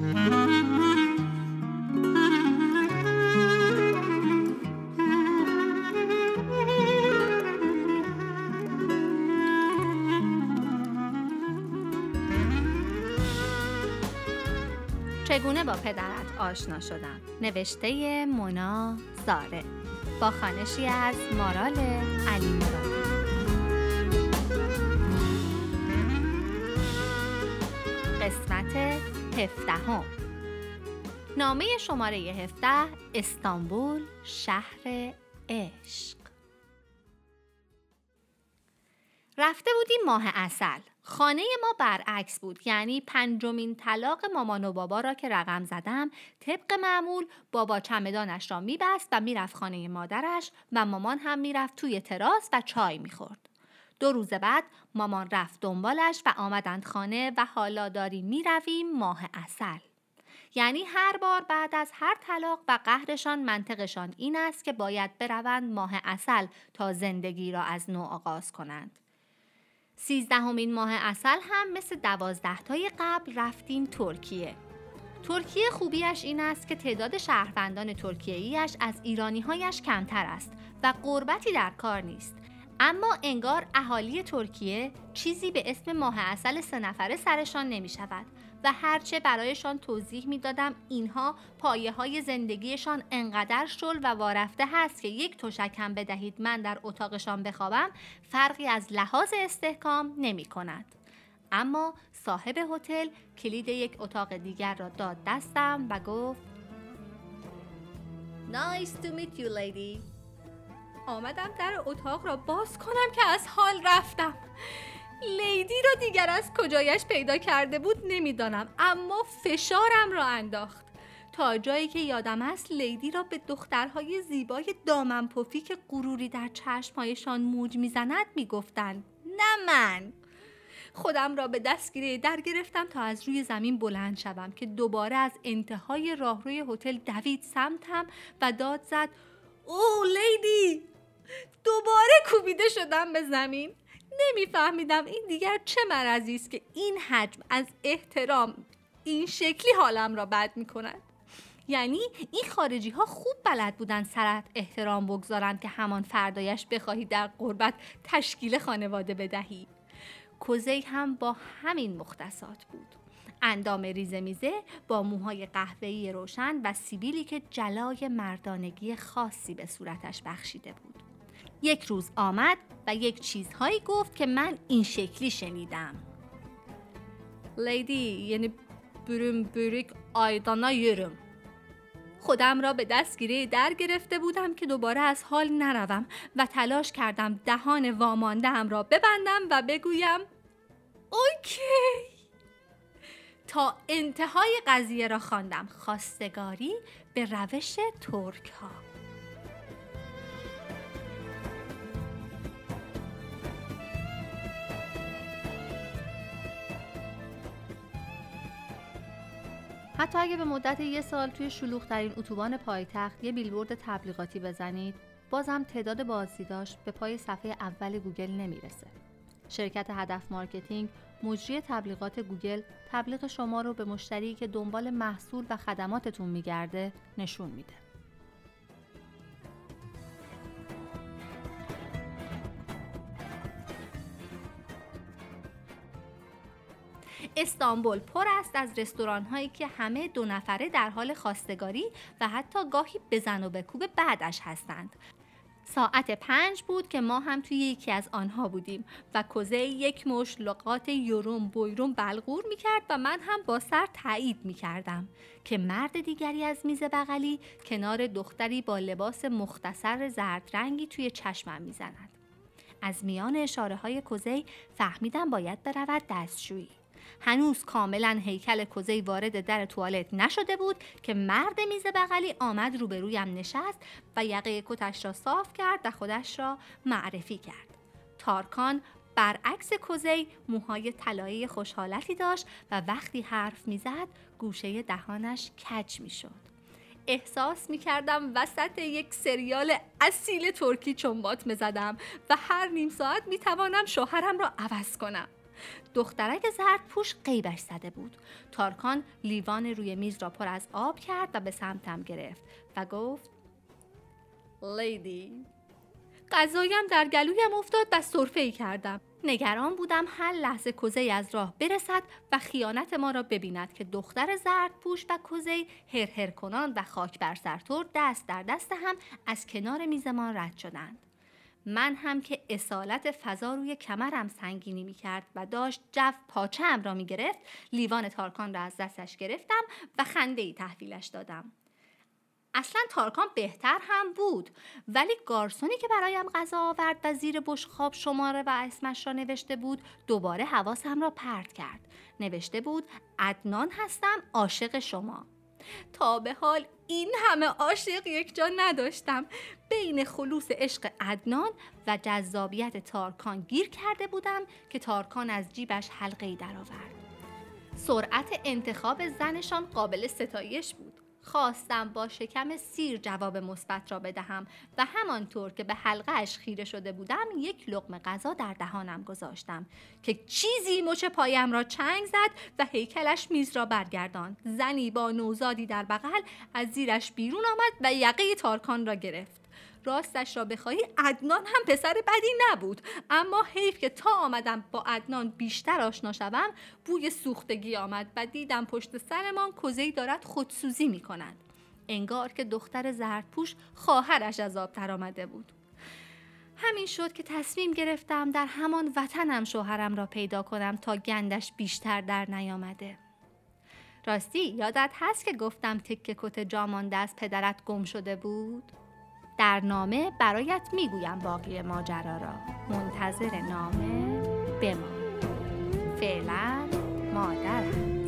چگونه با پدرت آشنا شدم؟ نوشته مونا زاره. با خانشی از مارال علی مرادی قسمت هفدهم نامه شماره هفته استانبول شهر عشق. رفته بودیم ماه اصل خانه ما برعکس بود یعنی پنجمین طلاق مامان و بابا را که رقم زدم طبق معمول بابا چمدانش را میبست و می‌رفت خانه مادرش و مامان هم می‌رفت توی تراس و چای می‌خورد. دو روز بعد مامان رفت دنبالش و آمدند خانه و حالا داریم می‌رویم ماه اصل یعنی هر بار بعد از هر طلاق و قهرشان منطقشان این است که باید بروند ماه اصل تا زندگی را از نو آغاز کنند سیزدهمین ماه اصل هم مثل دوازده تای قبل رفتیم ترکیه. ترکیه خوبیش این است که تعداد شهروندان ترکیه ایش از ایرانی هایش کمتر است و قربتی در کار نیست. اما انگار اهالی ترکیه چیزی به اسم ماه اصل سه نفره سرشان نمی شود و هرچه برایشان توضیح می دادم اینها پایه های زندگیشان انقدر شل و وارفته هست که یک تشکم بدهید من در اتاقشان بخوابم فرقی از لحاظ استحکام نمی کند. اما صاحب هتل کلید یک اتاق دیگر را داد دستم و گفت Nice to meet you lady آمدم در اتاق را باز کنم که از حال رفتم. لیدی را دیگر از کجایش پیدا کرده بود نمی‌دانم اما فشارم را انداخت. تا جایی که یادم است لیدی را به دخترهای زیبای دامن پفی که غروری در چشمهایشان موج می‌زند می‌گفتند نه من! خودم را به دستگیره در گرفتم تا از روی زمین بلند شوم که دوباره از انتهای راهروی هتل دوید سمتم و داد زد او لیدی! دوباره کوبیده شدم به زمین. نمیفهمیدم این دیگر چه مرضی است که این حجم از احترام این شکلی حالم را بد می کند یعنی این خارجی ها خوب بلد بودن سرت احترام بگذارند که همان فردایش بخواهی در قربت تشکیل خانواده بدهی. کوزی هم با همین مختصات بود. اندام ریزه میزه با موهای قهوه‌ای روشن و سیبیلی که جلای مردانگی خاصی به صورتش بخشیده بود. یک روز آمد و یک چیزهایی گفت که من این شکلی شنیدم. لیدی یعنی برم بریک آیدانا یرم خودم را به دستگیره در گرفته بودم که دوباره از حال نروم و تلاش کردم دهان وامانده را ببندم و بگویم OK. تا انتهای قضیه را خواندم. خواستگاری به روش ترک ها حتی اگه به مدت یه سال توی شلوغترین اتوبان پایتخت یه بیلبورد تبلیغاتی بزنید بازم تعداد بازدیداش به پای صفحه اول گوگل نمی‌رسه. شرکت هدف مارکتینگ مجری تبلیغات گوگل تبلیغ شما رو به مشتری که دنبال محصول و خدماتتون میگرده نشون میده. استانبول پر است از رستوران هایی که همه دو نفره در حال خواستگاری و حتی گاهی بزن و بکوب بعدش هستند ساعت پنج بود که ما هم توی یکی از آنها بودیم و کوزه یک مش لقات یوروم بویروم بلغور می‌کرد و من هم با سر تایید می‌کردم که مرد دیگری از میز بغلی کنار دختری با لباس مختصر زرد رنگی توی چشمم می‌زند. از میان اشاره های کوزی فهمیدم باید برود دستشویی. هنوز کاملا هیکل کوزه وارد در توالت نشده بود که مرد میز بغلی آمد روبرویم نشست و یقه کتش را صاف کرد و خودش را معرفی کرد. تارکان برعکس کوزی موهای طلایی خوشحالتی داشت و وقتی حرف می‌زد گوشه دهانش کج می‌شد. احساس می کردم وسط یک سریال اصیل ترکی چنبات می زدم و هر نیم ساعت می توانم شوهرم را عوض کنم. دخترک زرد پوش قیبش زده بود. تارکان لیوان روی میز را پر از آب کرد و به سمتم گرفت و گفت لیدی غذایم در گلویم افتاد و صرفه ای کردم. نگران بودم هر لحظه کوزه از راه برسد و خیانت ما را ببیند که دختر زرد پوش و کوزه هر کنان و خاک بر سرتور دست در دست هم از کنار میزمان رد شدند. من هم که اصالت فضا روی کمرم سنگینی می کرد و داشت جف پاچه را می گرفت لیوان تارکان را از دستش گرفتم و خنده ای تحویلش دادم. اصلا تارکان بهتر هم بود ولی گارسونی که برایم غذا آورد و زیر بشخاب شماره و اسمش را نوشته بود دوباره حواسم را پرت کرد نوشته بود عدنان هستم عاشق شما تا به حال این همه عاشق یک جا نداشتم. بین خلوص عشق عدنان و جذابیت تارکان گیر کرده بودم که تارکان از جیبش حلقه ای درآورد. سرعت انتخاب زنشان قابل ستایش بود. خواستم با شکم سیر جواب مثبت را بدهم و همانطور که به حلقه اش خیره شده بودم یک لقمه غذا در دهانم گذاشتم که چیزی مچ پایم را چنگ زد و هیکلش میز را برگرداند. زنی با نوزادی در بغل از زیرش بیرون آمد و یقه تارکان را گرفت. راستش را بخواهی عدنان هم پسر بدی نبود اما حیف که تا آمدم با عدنان بیشتر آشنا شوم بوی سوختگی آمد و دیدم پشت سرمان کوزهای دارد خودسوزی می کند. انگار که دختر زردپوش خواهرش از آب آمده بود همین شد که تصمیم گرفتم در همان وطنم شوهرم را پیدا کنم تا گندش بیشتر در نیامده راستی یادت هست که گفتم تکه کت جامانده از پدرت گم شده بود؟ در نامه برایت می‌گویم باقی ماجرا را. منتظر نامه بمان. فعلا مادرم.